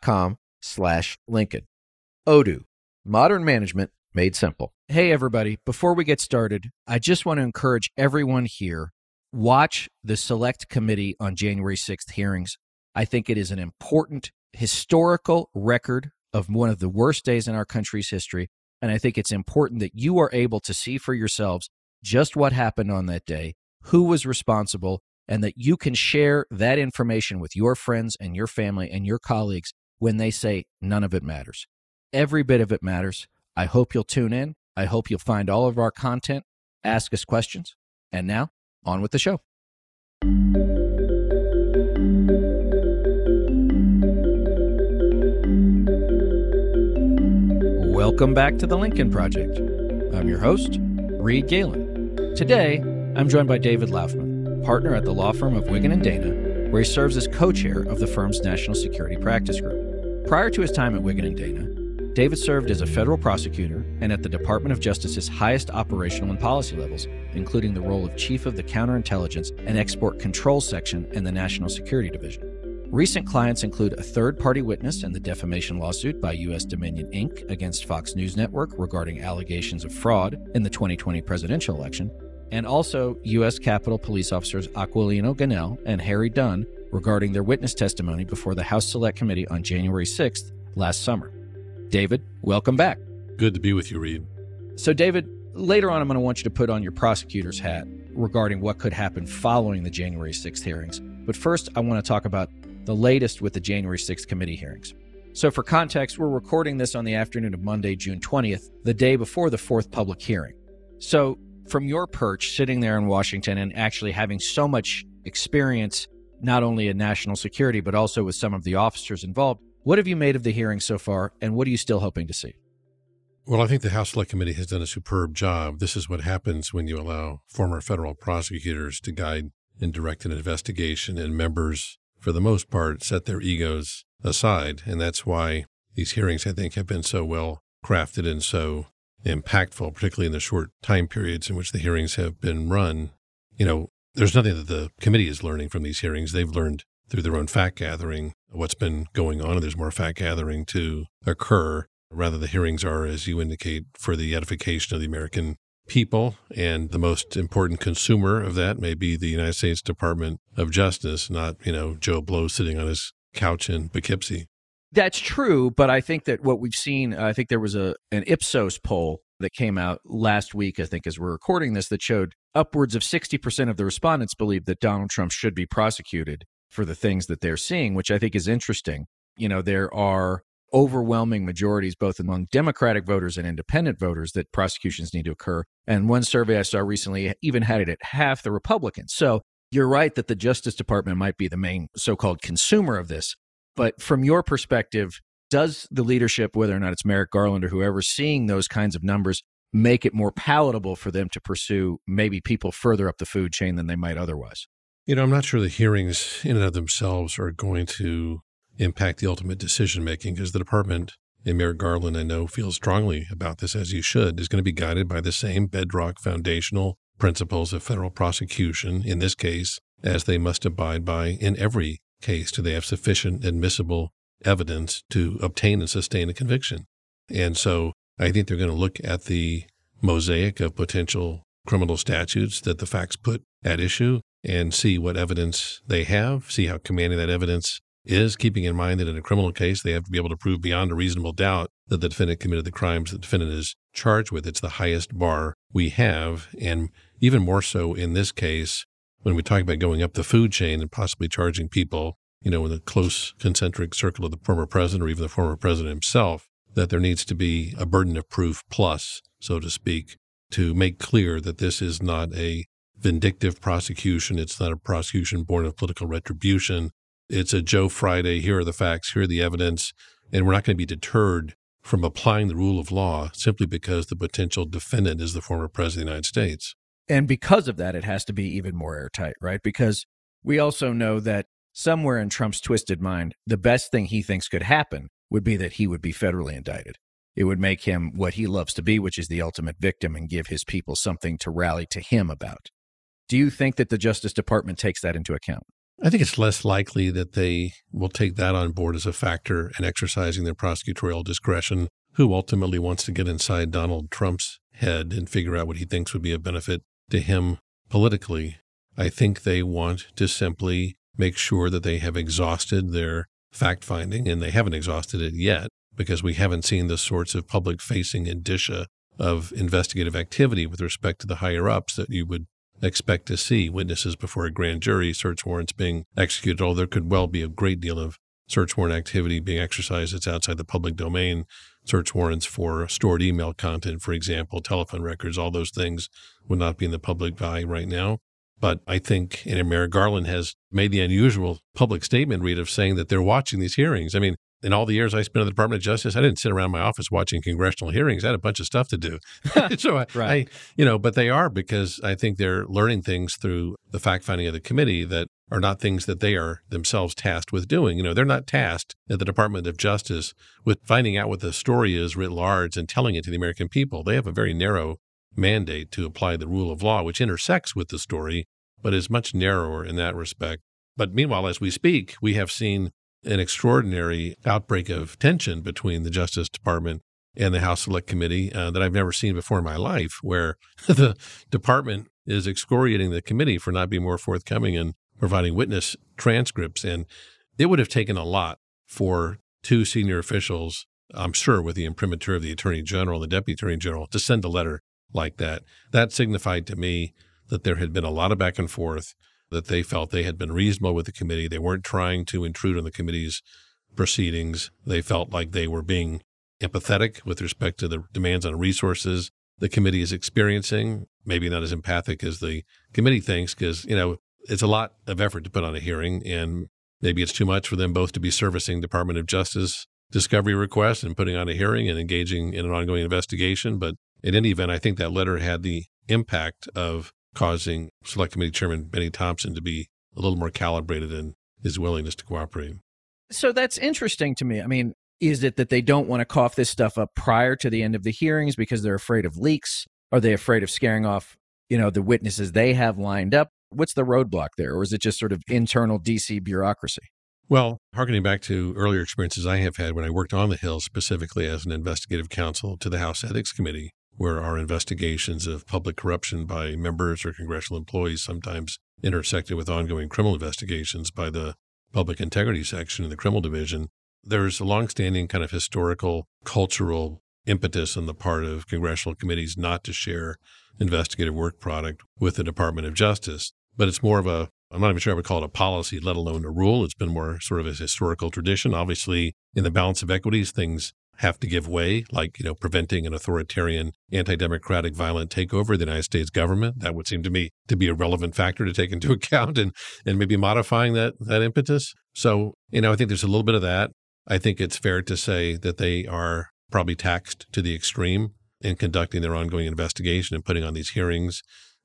com slash Lincoln. Odoo, modern management made simple. Hey, everybody. Before we get started, I just want to encourage everyone here watch the select committee on January 6th hearings. I think it is an important historical record of one of the worst days in our country's history. And I think it's important that you are able to see for yourselves just what happened on that day, who was responsible, and that you can share that information with your friends and your family and your colleagues when they say none of it matters. Every bit of it matters. I hope you'll tune in. I hope you'll find all of our content, ask us questions. And now, on with the show. Welcome back to the Lincoln Project. I'm your host, Reed Galen. Today, I'm joined by David Laufman, partner at the law firm of Wiggin and Dana, where he serves as co-chair of the firm's National Security Practice Group. Prior to his time at Wiggin and Dana, David served as a federal prosecutor and at the Department of Justice's highest operational and policy levels, including the role of Chief of the Counterintelligence and Export Control Section in the National Security Division. Recent clients include a third party witness in the defamation lawsuit by U.S. Dominion Inc. against Fox News Network regarding allegations of fraud in the 2020 presidential election, and also U.S. Capitol Police officers Aquilino Gonell and Harry Dunn regarding their witness testimony before the House Select Committee on January 6th last summer. David, welcome back. Good to be with you, Reed. So, David, later on, I'm going to want you to put on your prosecutor's hat regarding what could happen following the January 6th hearings. But first, I want to talk about the latest with the January 6th committee hearings. So, for context, we're recording this on the afternoon of Monday, June 20th, the day before the fourth public hearing. So, from your perch, sitting there in Washington and actually having so much experience, not only in national security, but also with some of the officers involved, what have you made of the hearing so far, and what are you still hoping to see? Well, I think the House Select Committee has done a superb job. This is what happens when you allow former federal prosecutors to guide and direct an investigation, and members, for the most part, set their egos aside. And that's why these hearings, I think, have been so well crafted and so impactful, particularly in the short time periods in which the hearings have been run. You know, there's nothing that the committee is learning from these hearings. They've learned through their own fact gathering what's been going on, and there's more fact gathering to occur. Rather, the hearings are, as you indicate, for the edification of the American people. And the most important consumer of that may be the United States Department of Justice, not, you know, Joe Blow sitting on his couch in Poughkeepsie. That's true, but I think that what we've seen, uh, I think there was a an Ipsos poll that came out last week, I think, as we're recording this, that showed upwards of 60% of the respondents believe that Donald Trump should be prosecuted for the things that they're seeing, which I think is interesting. You know, there are overwhelming majorities, both among Democratic voters and independent voters, that prosecutions need to occur. And one survey I saw recently even had it at half the Republicans. So you're right that the Justice Department might be the main so called consumer of this. But from your perspective, does the leadership, whether or not it's Merrick Garland or whoever, seeing those kinds of numbers, make it more palatable for them to pursue maybe people further up the food chain than they might otherwise? You know, I'm not sure the hearings in and of themselves are going to impact the ultimate decision making because the department and Merrick Garland, I know, feels strongly about this as you should, is going to be guided by the same bedrock foundational principles of federal prosecution, in this case, as they must abide by in every case. Do they have sufficient admissible evidence to obtain and sustain a conviction? And so I think they're going to look at the mosaic of potential criminal statutes that the facts put at issue and see what evidence they have, see how commanding that evidence is, keeping in mind that in a criminal case, they have to be able to prove beyond a reasonable doubt that the defendant committed the crimes the defendant is charged with. It's the highest bar we have. And even more so in this case, when we talk about going up the food chain and possibly charging people, you know, in the close concentric circle of the former president or even the former president himself, that there needs to be a burden of proof plus, so to speak, to make clear that this is not a vindictive prosecution. It's not a prosecution born of political retribution. it's a Joe Friday. Here are the facts. Here are the evidence. And we're not going to be deterred from applying the rule of law simply because the potential defendant is the former president of the United States. And because of that, it has to be even more airtight, right? Because we also know that somewhere in Trump's twisted mind, the best thing he thinks could happen would be that he would be federally indicted. It would make him what he loves to be, which is the ultimate victim, and give his people something to rally to him about. Do you think that the Justice Department takes that into account? I think it's less likely that they will take that on board as a factor in exercising their prosecutorial discretion. Who ultimately wants to get inside Donald Trump's head and figure out what he thinks would be a benefit to him politically? I think they want to simply make sure that they have exhausted their fact finding, and they haven't exhausted it yet because we haven't seen the sorts of public facing indicia of investigative activity with respect to the higher ups that you would expect to see witnesses before a grand jury, search warrants being executed, although there could well be a great deal of search warrant activity being exercised that's outside the public domain, search warrants for stored email content, for example, telephone records, all those things would not be in the public eye right now. But I think and Merrick Garland has made the unusual public statement, Reed of saying that they're watching these hearings. I mean, in all the years I spent in the Department of Justice, I didn't sit around my office watching congressional hearings. I had a bunch of stuff to do. so I, right. I, you know, but they are because I think they're learning things through the fact finding of the committee that are not things that they are themselves tasked with doing. You know, they're not tasked at the Department of Justice with finding out what the story is writ large and telling it to the American people. They have a very narrow mandate to apply the rule of law, which intersects with the story, but is much narrower in that respect. But meanwhile, as we speak, we have seen an extraordinary outbreak of tension between the Justice Department and the House Select Committee uh, that I've never seen before in my life, where the department is excoriating the committee for not being more forthcoming and providing witness transcripts. And it would have taken a lot for two senior officials, I'm sure, with the imprimatur of the Attorney General, and the Deputy Attorney General, to send a letter like that. That signified to me that there had been a lot of back and forth that they felt they had been reasonable with the committee. They weren't trying to intrude on the committee's proceedings. They felt like they were being empathetic with respect to the demands on resources the committee is experiencing, maybe not as empathic as the committee thinks, because, you know, it's a lot of effort to put on a hearing, and maybe it's too much for them both to be servicing Department of Justice discovery requests and putting on a hearing and engaging in an ongoing investigation. But in any event, I think that letter had the impact of causing Select Committee Chairman Benny Thompson to be a little more calibrated in his willingness to cooperate. So that's interesting to me. I mean, is it that they don't want to cough this stuff up prior to the end of the hearings because they're afraid of leaks? Are they afraid of scaring off, you know, the witnesses they have lined up? What's the roadblock there? Or is it just sort of internal DC bureaucracy? Well, harkening back to earlier experiences I have had when I worked on the Hill, specifically as an investigative counsel to the House Ethics Committee, where our investigations of public corruption by members or congressional employees sometimes intersected with ongoing criminal investigations by the public integrity section in the criminal division. There's a longstanding kind of historical, cultural impetus on the part of congressional committees not to share investigative work product with the Department of Justice. But it's more of a, I'm not even sure I would call it a policy, let alone a rule. It's been more sort of a historical tradition. Obviously, in the balance of equities, things have to give way, like, you know, preventing an authoritarian, anti democratic, violent takeover of the United States government. That would seem to me to be a relevant factor to take into account and, and maybe modifying that, that impetus. So, you know, I think there's a little bit of that. I think it's fair to say that they are probably taxed to the extreme in conducting their ongoing investigation and putting on these hearings.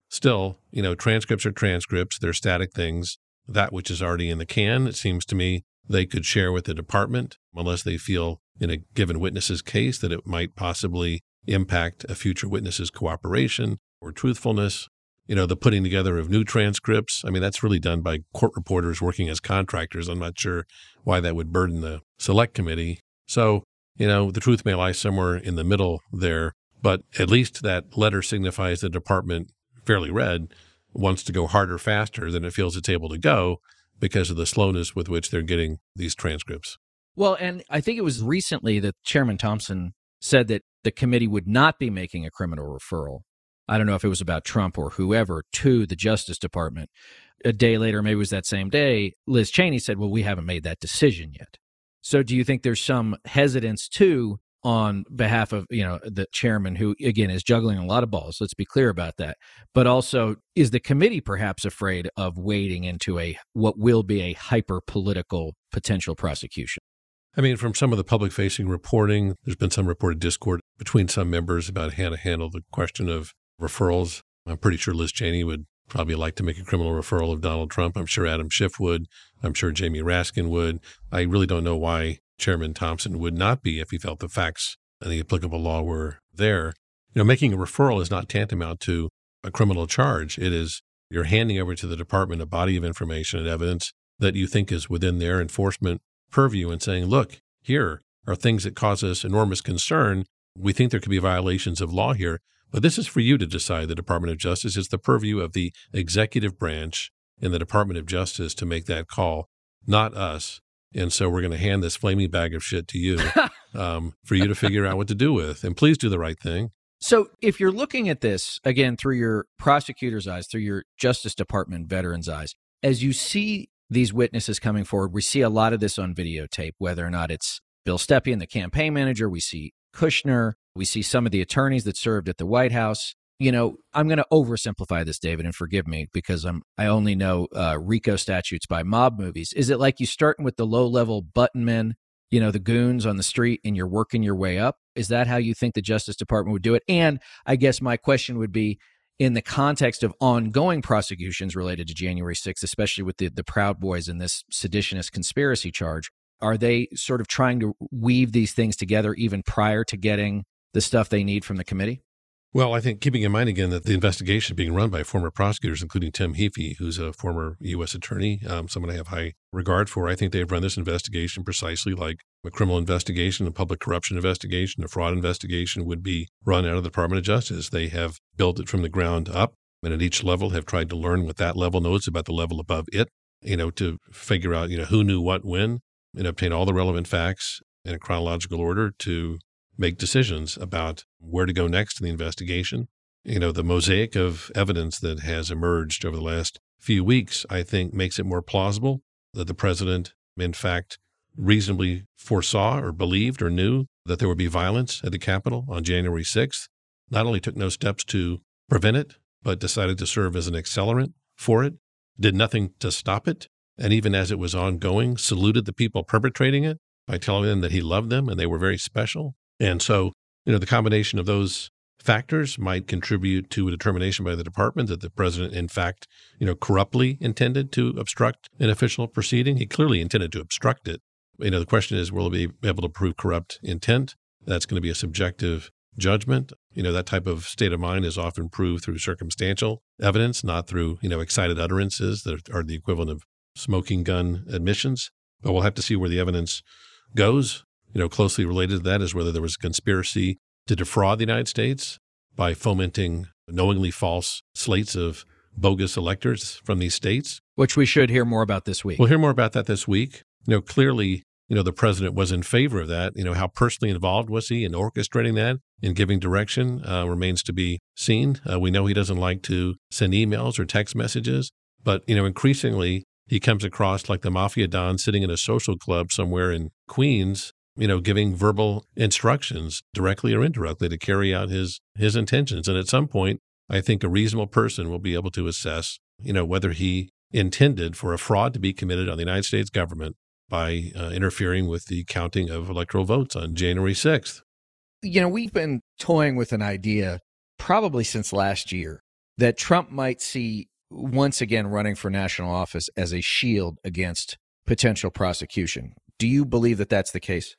Still, you know, transcripts are transcripts, they're static things. That which is already in the can, it seems to me, they could share with the department unless they feel in a given witness's case that it might possibly impact a future witness's cooperation or truthfulness. You know, the putting together of new transcripts. I mean, that's really done by court reporters working as contractors. I'm not sure why that would burden the select committee. So, you know, the truth may lie somewhere in the middle there, but at least that letter signifies the department, fairly Reed wants to go harder, faster than it feels it's able to go because of the slowness with which they're getting these transcripts. Well, and I think it was recently that Chairman Thompson said that the committee would not be making a criminal referral. I don't know if it was about Trump or whoever to the Justice Department. A day later, maybe it was that same day, Liz Cheney said, Well, we haven't made that decision yet. So do you think there's some hesitance too on behalf of you know the chairman who again is juggling a lot of balls let's be clear about that but also is the committee perhaps afraid of wading into a what will be a hyper political potential prosecution I mean, from some of the public facing reporting, there's been some reported discord between some members about how to handle the question of referrals. I'm pretty sure Liz Cheney would probably like to make a criminal referral of Donald Trump. I'm sure Adam Schiff would. I'm sure Jamie Raskin would. I really don't know why Chairman Thompson would not be if he felt the facts and the applicable law were there. You know, making a referral is not tantamount to a criminal charge. It is you're handing over to the department a body of information and evidence that you think is within their enforcement purview and saying, look, here are things that cause us enormous concern. We think there could be violations of law here, but this is for you to decide. The Department of Justice is the purview of the executive branch in the Department of Justice to make that call, not us. And so we're going to hand this flaming bag of shit to you um, for you to figure out what to do with. And please do the right thing. So, if you're looking at this again through your prosecutor's eyes, through your Justice Department veteran's eyes, as you see these witnesses coming forward, we see a lot of this on videotape, whether or not it's Bill Stepien, the campaign manager, we see Kushner, we see some of the attorneys that served at the White House you know, I'm going to oversimplify this, David, and forgive me because I'm I only know uh, RICO statutes by mob movies. Is it like you starting with the low level button men, you know, the goons on the street, and you're working your way up? Is that how you think the Justice Department would do it? And I guess my question would be, in the context of ongoing prosecutions related to January 6th, especially with the the Proud Boys and this seditionist conspiracy charge, are they sort of trying to weave these things together even prior to getting the stuff they need from the committee? Well, I think keeping in mind again that the investigation being run by former prosecutors, including Tim Heaphy, who's a former U.S. attorney, um, someone I have high regard for, I think they've run this investigation precisely like a criminal investigation, a public corruption investigation, a fraud investigation would be run out of the Department of Justice. They have built it from the ground up and at each level have tried to learn what that level knows about the level above it, you know, to figure out, you know, who knew what when and obtain all the relevant facts in a chronological order to make decisions about where to go next in the investigation. You know, the mosaic of evidence that has emerged over the last few weeks, I think, makes it more plausible that the president, in fact, reasonably foresaw or believed or knew that there would be violence at the Capitol on January 6th, not only took no steps to prevent it, but decided to serve as an accelerant for it, did nothing to stop it, and even as it was ongoing, saluted the people perpetrating it by telling them that he loved them and they were very special and so, you know, the combination of those factors might contribute to a determination by the department that the president, in fact, you know, corruptly intended to obstruct an official proceeding. He clearly intended to obstruct it. You know, the question is, will he be able to prove corrupt intent? That's going to be a subjective judgment. You know, that type of state of mind is often proved through circumstantial evidence, not through, you know, excited utterances that are the equivalent of smoking gun admissions. But we'll have to see where the evidence goes you know, closely related to that is whether there was a conspiracy to defraud the United States by fomenting knowingly false slates of bogus electors from these states. Which we should hear more about this week. We'll hear more about that this week. You know, clearly, you know, the president was in favor of that. You know, how personally involved was he in orchestrating that and giving direction uh, remains to be seen. Uh, we know he doesn't like to send emails or text messages, but, you know, increasingly he comes across like the mafia don sitting in a social club somewhere in Queens you know, giving verbal instructions directly or indirectly to carry out his his intentions. And at some point, I think a reasonable person will be able to assess, you know, whether he intended for a fraud to be committed on the United States government by uh, interfering with the counting of electoral votes on January 6th. You know, we've been toying with an idea probably since last year that Trump might see once again running for national office as a shield against potential prosecution. Do you believe that that's the case?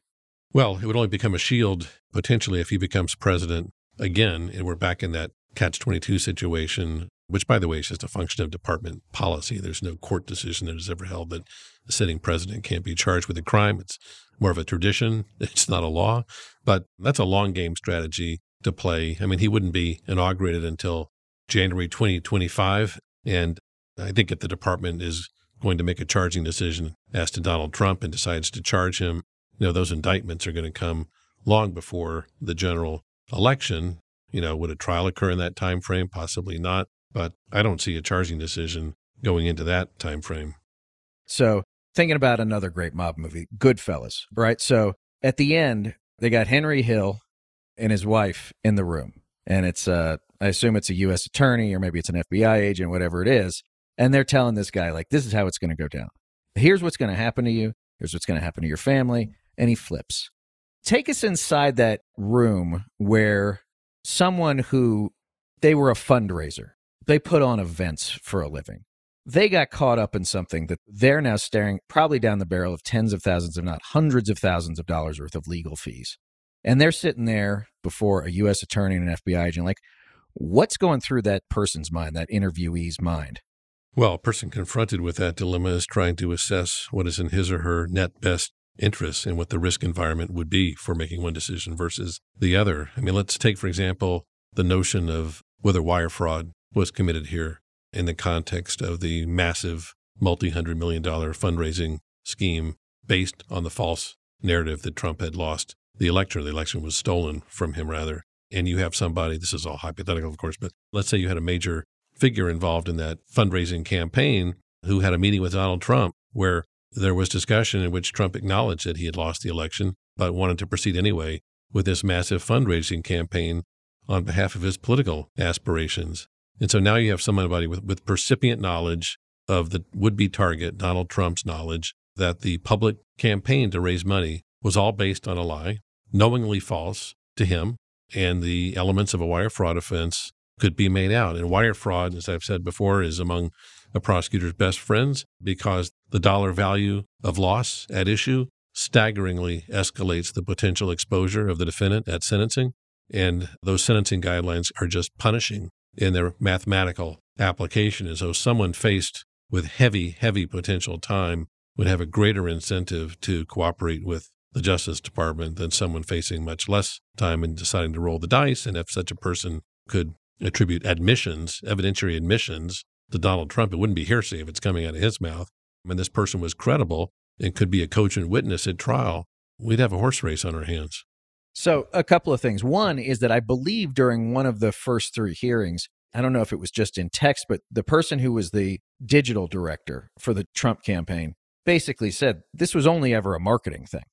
Well, it would only become a shield potentially if he becomes president again, and we're back in that catch 22 situation, which, by the way, is just a function of department policy. There's no court decision that has ever held that a sitting president can't be charged with a crime. It's more of a tradition, it's not a law, but that's a long game strategy to play. I mean, he wouldn't be inaugurated until January 2025. And I think if the department is going to make a charging decision as to Donald Trump and decides to charge him you know, those indictments are going to come long before the general election. You know, would a trial occur in that time frame? Possibly not. But I don't see a charging decision going into that time frame. So, thinking about another great mob movie, Goodfellas, right? So, at the end, They got Henry Hill and his wife in the room. And it's, uh, I assume it's a U.S. attorney or maybe it's an FBI agent, whatever it is. And they're telling this guy, like, this is how it's going to go down. Here's what's going to happen to you. Here's what's going to happen to your family. And he flips. Take us inside that room where someone who they were a fundraiser, they put on events for a living. They got caught up in something that they're now staring probably down the barrel of tens of thousands, if not hundreds of thousands of dollars worth of legal fees. And they're sitting there before a U.S. attorney and an FBI agent, like, what's going through that person's mind, that interviewee's mind? Well, a person confronted with that dilemma is trying to assess what is in his or her net best interest and what the risk environment would be for making one decision versus the other. I mean, let's take, for example, the notion of whether wire fraud was committed here in the context of the massive multi hundred million dollar fundraising scheme based on the false narrative that Trump had lost the election, the election was stolen from him, rather. And you have somebody, this is all hypothetical, of course, but let's say you had a major figure involved in that fundraising campaign who had a meeting with Donald Trump where there was discussion in which Trump acknowledged that he had lost the election, but wanted to proceed anyway with this massive fundraising campaign on behalf of his political aspirations. And so now you have somebody with, with percipient knowledge of the would be target, Donald Trump's knowledge that the public campaign to raise money was all based on a lie, knowingly false to him, and the elements of a wire fraud offense could be made out. And wire fraud, as I've said before, is among a prosecutor's best friends because the dollar value of loss at issue staggeringly escalates the potential exposure of the defendant at sentencing. And those sentencing guidelines are just punishing in their mathematical application as though someone faced with heavy, heavy potential time would have a greater incentive to cooperate with the Justice Department than someone facing much less time and deciding to roll the dice. And if such a person could attribute admissions, evidentiary admissions to Donald Trump, it wouldn't be hearsay if it's coming out of his mouth. And this person was credible and could be a cogent witness at trial, we'd have a horse race on our hands. So, a couple of things. One is that I believe during one of the first three hearings, I don't know if it was just in text, but the person who was the digital director for the Trump campaign basically said this was only ever a marketing thing.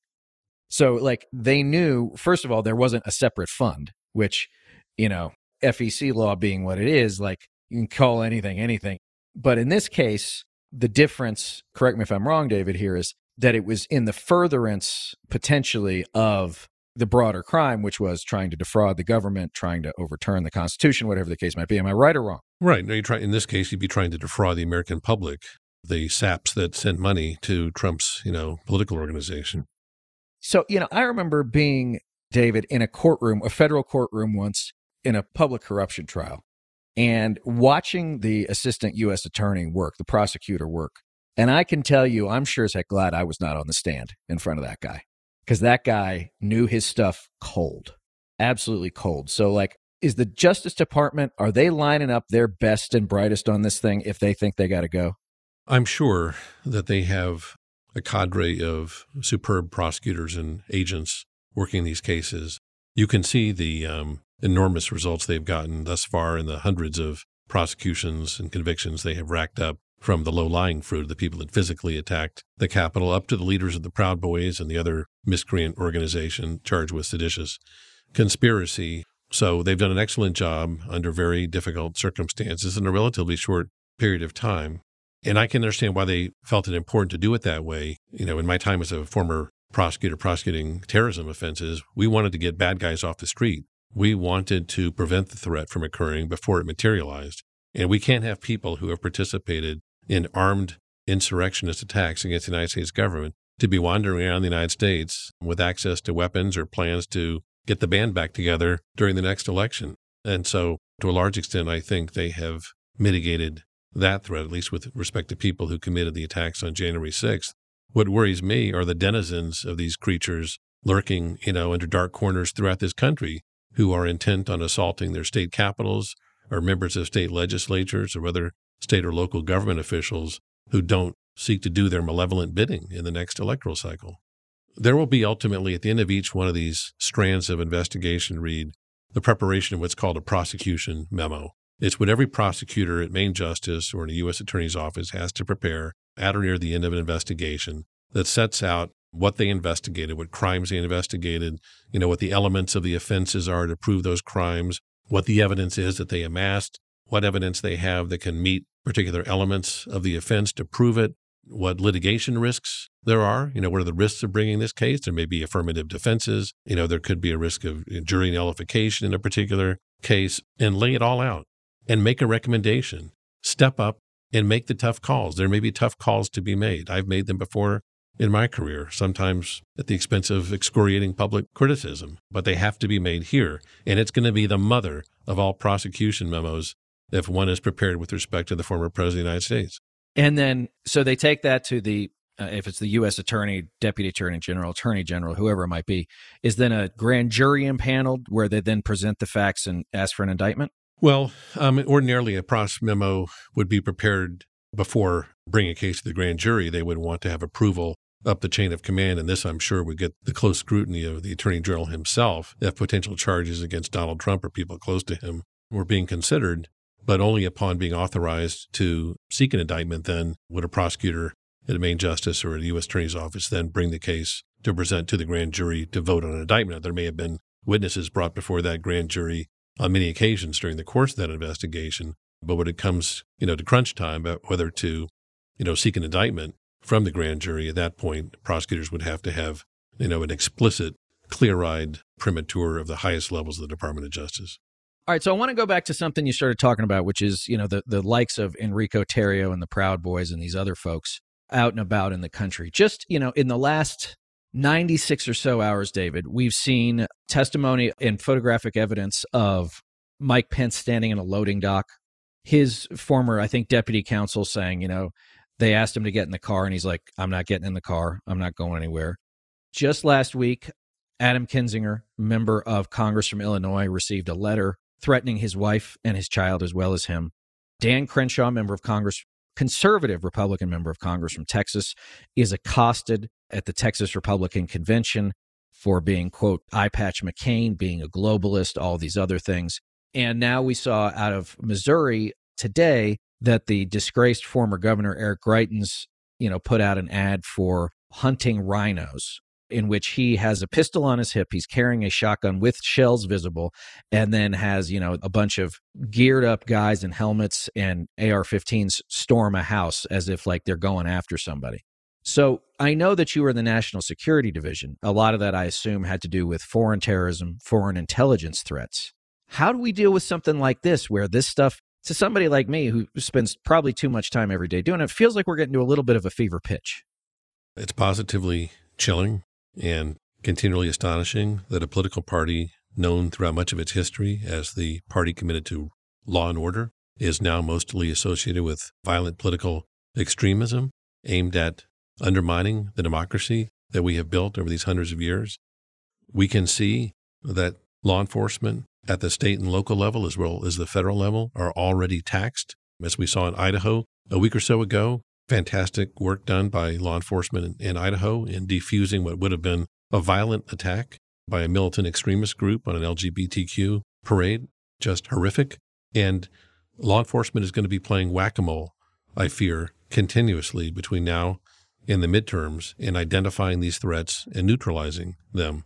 So, like, they knew, first of all, there wasn't a separate fund, which, you know, FEC law being what it is, like, you can call anything anything. But in this case, the difference, correct me if I'm wrong, David, here is that it was in the furtherance potentially of the broader crime, which was trying to defraud the government, trying to overturn the Constitution, whatever the case might be. Am I right or wrong? Right. No, you try in this case, you'd be trying to defraud the American public, the saps that sent money to Trump's, you know, political organization. So, you know, I remember being David in a courtroom, a federal courtroom once in a public corruption trial and watching the assistant U.S. attorney work, the prosecutor work. And I can tell you, I'm sure as heck glad I was not on the stand in front of that guy because that guy knew his stuff cold, absolutely cold. So, like, is the Justice Department, are they lining up their best and brightest on this thing if they think they got to go? I'm sure that they have a cadre of superb prosecutors and agents working these cases. You can see the um, enormous results they've gotten thus far in the hundreds of prosecutions and convictions they have racked up from the low lying fruit, the people that physically attacked the Capitol, up to the leaders of the Proud Boys and the other miscreant organization charged with seditious conspiracy. So they've done an excellent job under very difficult circumstances in a relatively short period of time. And I can understand why they felt it important to do it that way. You know, in my time as a former prosecutor prosecuting terrorism offenses, we wanted to get bad guys off the street. We wanted to prevent the threat from occurring before it materialized. And we can't have people who have participated in armed insurrectionist attacks against the United States government to be wandering around the United States with access to weapons or plans to get the band back together during the next election. And so, to a large extent, I think they have mitigated that threat, at least with respect to people who committed the attacks on January 6th. What worries me are the denizens of these creatures lurking, you know, under dark corners throughout this country who are intent on assaulting their state capitals or members of state legislatures or other state or local government officials who don't seek to do their malevolent bidding in the next electoral cycle. There will be ultimately, at the end of each one of these strands of investigation, Reed the preparation of what's called a prosecution memo. It's what every prosecutor at Main Justice or in a U.S. Attorney's Office has to prepare at or near the end of an investigation that sets out what they investigated, what crimes they investigated, you know, what the elements of the offenses are to prove those crimes, what the evidence is that they amassed, what evidence they have that can meet particular elements of the offense to prove it, what litigation risks there are. You know, what are the risks of bringing this case? There may be affirmative defenses. You know, there could be a risk of jury nullification in a particular case, and lay it all out and make a recommendation. Step up and make the tough calls. There may be tough calls to be made. I've made them before in my career, sometimes at the expense of excoriating public criticism, but they have to be made here. And it's going to be the mother of all prosecution memos if one is prepared with respect to the former president of the United States. And then, so they take that to the, uh, if it's the U.S. attorney, deputy attorney general, attorney general, whoever it might be, is then a grand jury impaneled where they then present the facts and ask for an indictment? Well, um, ordinarily, a process memo would be prepared before bringing a case to the grand jury. They would want to have approval up the chain of command. And this, I'm sure, would get the close scrutiny of the attorney general himself if potential charges against Donald Trump or people close to him were being considered. But only upon being authorized to seek an indictment, then would a prosecutor at a main justice or a U.S. attorney's office then bring the case to present to the grand jury to vote on an indictment. There may have been witnesses brought before that grand jury on many occasions during the course of that investigation. But when it comes, you know, to crunch time, whether to, you know, seek an indictment, from the grand jury, at that point, prosecutors would have to have, you know, an explicit, clear-eyed primatur of the highest levels of the Department of Justice. All right, so I want to go back to something you started talking about, which is, you know, the the likes of Enrico Tarrio and the Proud Boys and these other folks out and about in the country. Just, you know, in the last 96 or so hours, David, we've seen testimony and photographic evidence of Mike Pence standing in a loading dock. His former, I think, deputy counsel saying, you know, they asked him to get in the car, and he's like, I'm not getting in the car. I'm not going anywhere. Just last week, Adam Kinzinger, member of Congress from Illinois, received a letter threatening his wife and his child as well as him. Dan Crenshaw, member of Congress, conservative Republican member of Congress from Texas, is accosted at the Texas Republican Convention for being, quote, eye patch McCain, being a globalist, all these other things. And now we saw out of Missouri today that the disgraced former governor Eric Greitens, you know, put out an ad for hunting RINOs in which he has a pistol on his hip, he's carrying a shotgun with shells visible, and then has, you know, a bunch of geared up guys in helmets and AR-15s storm a house as if like they're going after somebody. So I know that you were in the National Security Division. A lot of that, I assume, had to do with foreign terrorism, foreign intelligence threats. How do we deal with something like this where this stuff to somebody like me who spends probably too much time every day doing it, it feels like we're getting to a little bit of a fever pitch. It's positively chilling and continually astonishing that a political party known throughout much of its history as the party committed to law and order is now mostly associated with violent political extremism aimed at undermining the democracy that we have built over these hundreds of years. We can see that law enforcement at the state and local level, as well as the federal level, are already taxed. As we saw in Idaho a week or so ago, fantastic work done by law enforcement in, in Idaho in defusing what would have been a violent attack by a militant extremist group on an LGBTQ parade. Just horrific. And law enforcement is going to be playing whack a mole, I fear, continuously between now and the midterms in identifying these threats and neutralizing them.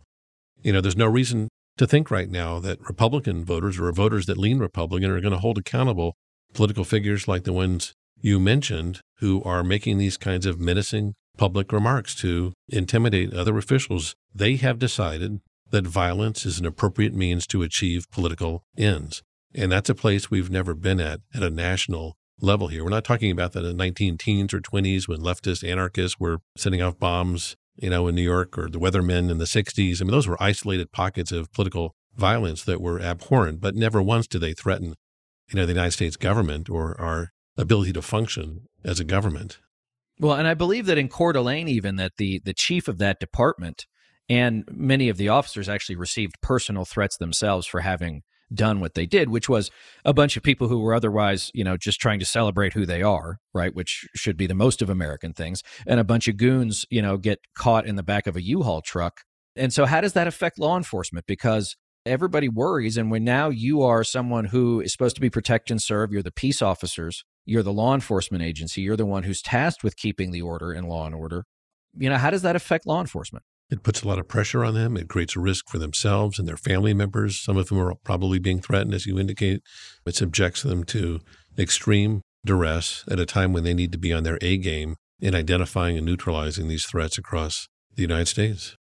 You know, there's no reason to think right now that Republican voters or voters that lean Republican are going to hold accountable political figures like the ones you mentioned who are making these kinds of menacing public remarks to intimidate other officials. They have decided that violence is an appropriate means to achieve political ends. And that's a place we've never been at at a national level here. We're not talking about that in the 19 teens or 20s when leftist anarchists were sending off bombs you know, in New York or the Weathermen in the 60s. I mean, those were isolated pockets of political violence that were abhorrent, but never once did they threaten, you know, the United States government or our ability to function as a government. Well, and I believe that in Coeur d'Alene, even that the the chief of that department and many of the officers actually received personal threats themselves for having done what they did, which was a bunch of people who were otherwise, you know, just trying to celebrate who they are, right? Which should be the most of American things. And a bunch of goons, you know, get caught in the back of a U-Haul truck. And so, how does that affect law enforcement? Because everybody worries. And when now you are someone who is supposed to be protect and serve, you're the peace officers, you're the law enforcement agency, you're the one who's tasked with keeping the order and law and order. you know, how does that affect law enforcement? It puts a lot of pressure on them. It creates a risk for themselves and their family members, some of whom are probably being threatened, as you indicate. It subjects them to extreme duress at a time when they need to be on their A game in identifying and neutralizing these threats across the United States.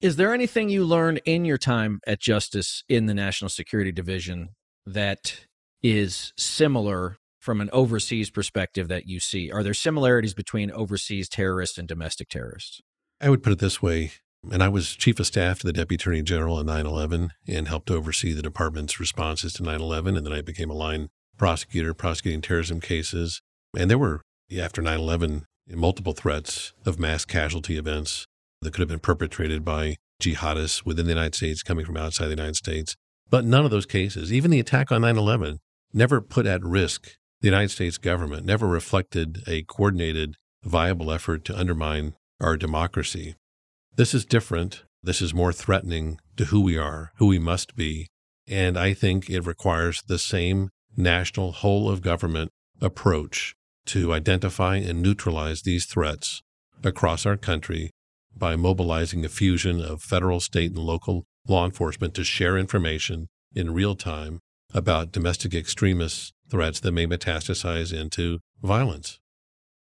Is there anything you learned in your time at Justice in the National Security Division that is similar from an overseas perspective that you see? Are there similarities between overseas terrorists and domestic terrorists? I would put it this way. And I was chief of staff to the deputy attorney general on 9 11 and helped oversee the department's responses to 9 11. And then I became a line prosecutor prosecuting terrorism cases. And there were, after 9 11, multiple threats of mass casualty events that could have been perpetrated by jihadists within the United States coming from outside the United States. But none of those cases, even the attack on 9 11, never put at risk the United States government, never reflected a coordinated, viable effort to undermine our democracy. This is different. This is more threatening to who we are, who we must be. And I think it requires the same national whole of government approach to identify and neutralize these threats across our country by mobilizing a fusion of federal, state, and local law enforcement to share information in real time about domestic extremist threats that may metastasize into violence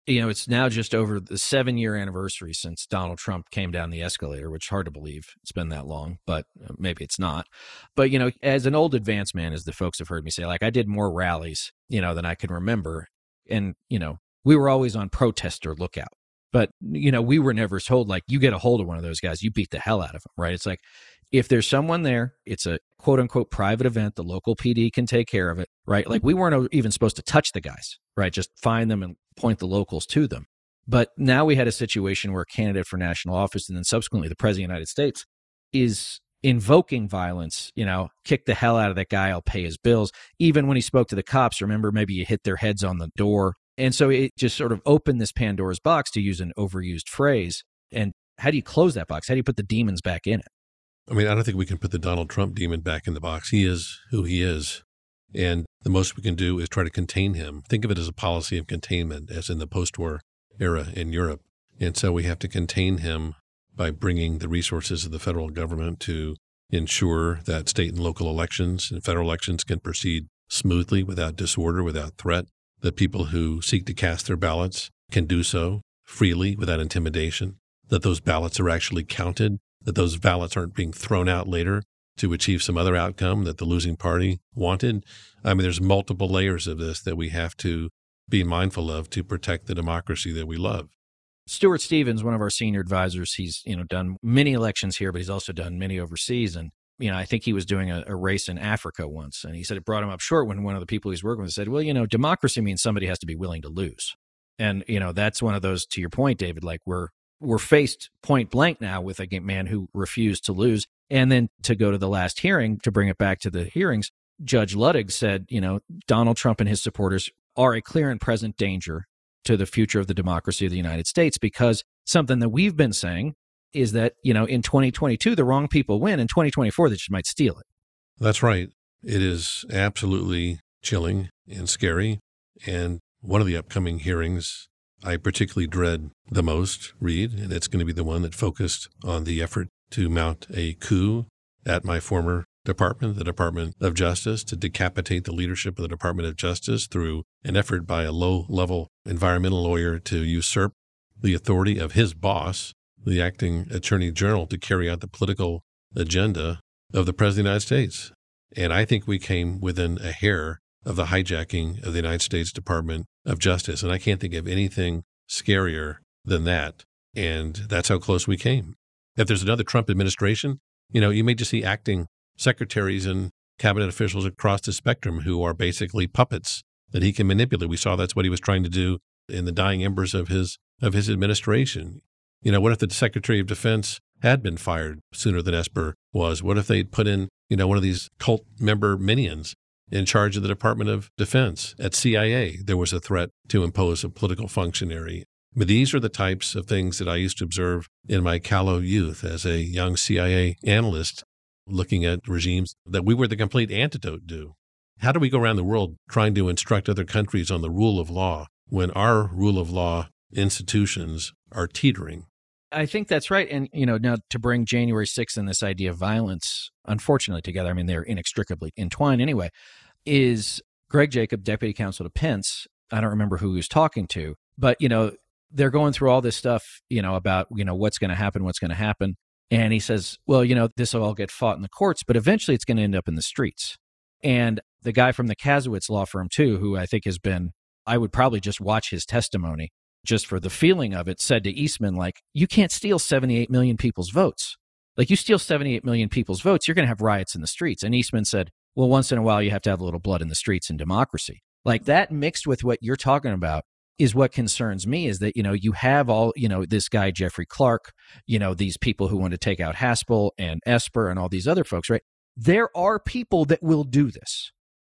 you know, it's now just over the seven year anniversary since Donald Trump came down the escalator, which hard to believe it's been that long, but uh, maybe it's not. But, you know, as an old advance man, as the folks have heard me say, like I did more rallies, you know, than I can remember. And, you know, we were always on protester lookout. But, you know, we were never told, like, you get a hold of one of those guys, you beat the hell out of them, right? It's like, if there's someone there, it's a quote unquote private event. The local PD can take care of it, right? Like we weren't even supposed to touch the guys, right? Just find them and point the locals to them. But now we had a situation where a candidate for national office and then subsequently the president of the United States is invoking violence, you know, kick the hell out of that guy, I'll pay his bills. Even when he spoke to the cops, remember maybe you hit their heads on the door. And so it just sort of opened this Pandora's box to use an overused phrase. And how do you close that box? How do you put the demons back in it? I mean, I don't think we can put the Donald Trump demon back in the box. He is who he is. And the most we can do is try to contain him. Think of it as a policy of containment, as in the post war era in Europe. And so we have to contain him by bringing the resources of the federal government to ensure that state and local elections and federal elections can proceed smoothly without disorder, without threat, that people who seek to cast their ballots can do so freely without intimidation, that those ballots are actually counted that those ballots aren't being thrown out later to achieve some other outcome that the losing party wanted. I mean, there's multiple layers of this that we have to be mindful of to protect the democracy that we love. Stuart Stevens, one of our senior advisors, he's you know done many elections here, but he's also done many overseas. And you know, I think he was doing a, a, race in Africa once, and he said it brought him up short when one of the people he's working with said, "Well, you know, democracy means somebody has to be willing to lose." And you know, that's one of those. To your point, David, like we're we're faced point blank now with a man who refused to lose. And then to go to the last hearing, to bring it back to the hearings, Judge Luttig said, you know, Donald Trump and his supporters are a clear and present danger to the future of the democracy of the United States because something that we've been saying is that, you know, in 2022, the wrong people win. In 2024, they just might steal it. That's right. It is absolutely chilling and scary. And one of the upcoming hearings I particularly dread the most, Reed, and it's going to be the one that focused on the effort to mount a coup at my former department, the Department of Justice, to decapitate the leadership of the Department of Justice through an effort by a low level environmental lawyer to usurp the authority of his boss, the acting attorney general, to carry out the political agenda of the President of the United States. And I think we came within a hair of the hijacking of the United States Department of Justice. And I can't think of anything scarier than that. And that's how close we came. If there's another Trump administration, you know, you may just see acting secretaries and cabinet officials across the spectrum who are basically puppets that he can manipulate. We saw that's what he was trying to do in the dying embers of his of his administration. You know, what if the Secretary of Defense had been fired sooner than Esper was? What if they'd put in, you know, one of these cult member minions in charge of the Department of Defense. At CIA, there was a threat to impose a political functionary. But these are the types of things that I used to observe in my callow youth as a young CIA analyst looking at regimes that we were the complete antidote to. How do we go around the world trying to instruct other countries on the rule of law when our rule of law institutions are teetering? I think that's right. And, you know, now to bring January 6th and this idea of violence, unfortunately, together, I mean, they're inextricably entwined anyway, is Greg Jacob, deputy counsel to Pence. I don't remember who he was talking to, but, you know, they're going through all this stuff, you know, about, you know, what's going to happen, what's going to happen. And he says, well, you know, this will all get fought in the courts, but eventually it's going to end up in the streets. And the guy from the Kasowitz law firm, too, who I think has been, I would probably just watch his testimony just for the feeling of it, said to Eastman, like, you can't steal 78 million people's votes. Like, you steal 78 million people's votes, you're going to have riots in the streets. And Eastman said, well, once in a while, you have to have a little blood in the streets in democracy. Like that mixed with what you're talking about is what concerns me is that, you know, you have all, you know, this guy, Jeffrey Clark, you know, these people who want to take out Haspel and Esper and all these other folks, right? There are people that will do this.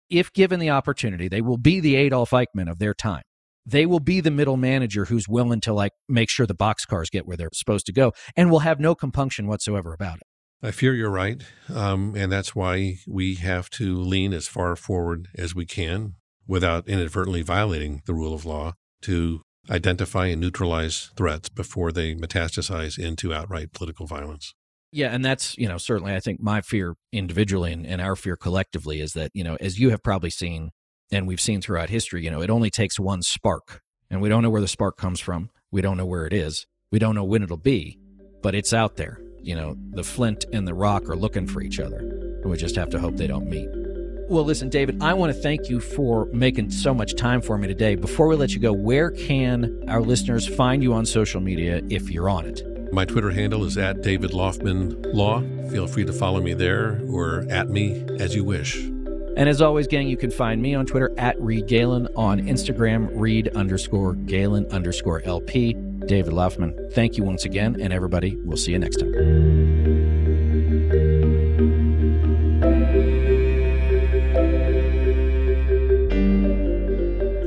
If given the opportunity, they will be the Adolf Eichmann of their time they will be the middle manager who's willing to like make sure the boxcars get where they're supposed to go and will have no compunction whatsoever about it. I fear you're right. Um, and that's why we have to lean as far forward as we can without inadvertently violating the rule of law to identify and neutralize threats before they metastasize into outright political violence. Yeah, and that's, you know, certainly I think my fear individually and, and our fear collectively is that, you know, as you have probably seen and we've seen throughout history, you know, it only takes one spark. And we don't know where the spark comes from. We don't know where it is. We don't know when it'll be, but it's out there. You know, the flint and the rock are looking for each other. And we just have to hope they don't meet. Well, listen, David, I want to thank you for making so much time for me today. Before we let you go, where can our listeners find you on social media if you're on it? My Twitter handle is at David Laufman Law. Feel free to follow me there or at me as you wish. And as always, gang, you can find me on Twitter at Reed Galen, on Instagram, Reed underscore Galen underscore LP. David Laufman, thank you once again, and everybody, we'll see you next time.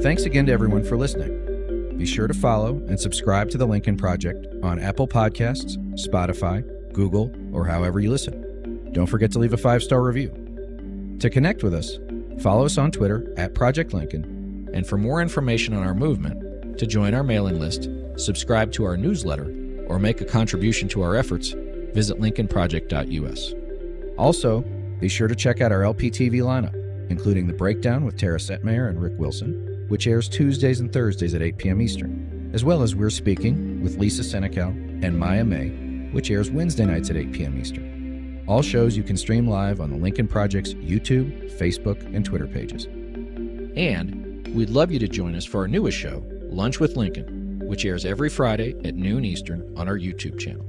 Thanks again to everyone for listening. Be sure to follow and subscribe to The Lincoln Project on Apple Podcasts, Spotify, Google, or however you listen. Don't forget to leave a five star review. To connect with us, follow us on Twitter at Project Lincoln, and for more information on our movement, to join our mailing list, subscribe to our newsletter, or make a contribution to our efforts, visit lincolnproject.us. Also, be sure to check out our LPTV lineup, including The Breakdown with Tara Setmayer and Rick Wilson, which airs Tuesdays and Thursdays at 8 p.m. Eastern, as well as We're Speaking with Lisa Senecal and Maya May, which airs Wednesday nights at 8 p.m. Eastern. All shows you can stream live on the Lincoln Project's YouTube, Facebook, and Twitter pages. And we'd love you to join us for our newest show, Lunch with Lincoln, which airs every Friday at noon Eastern on our YouTube channel.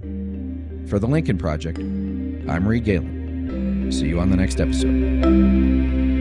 For the Lincoln Project, I'm Reed Galen. See you on the next episode.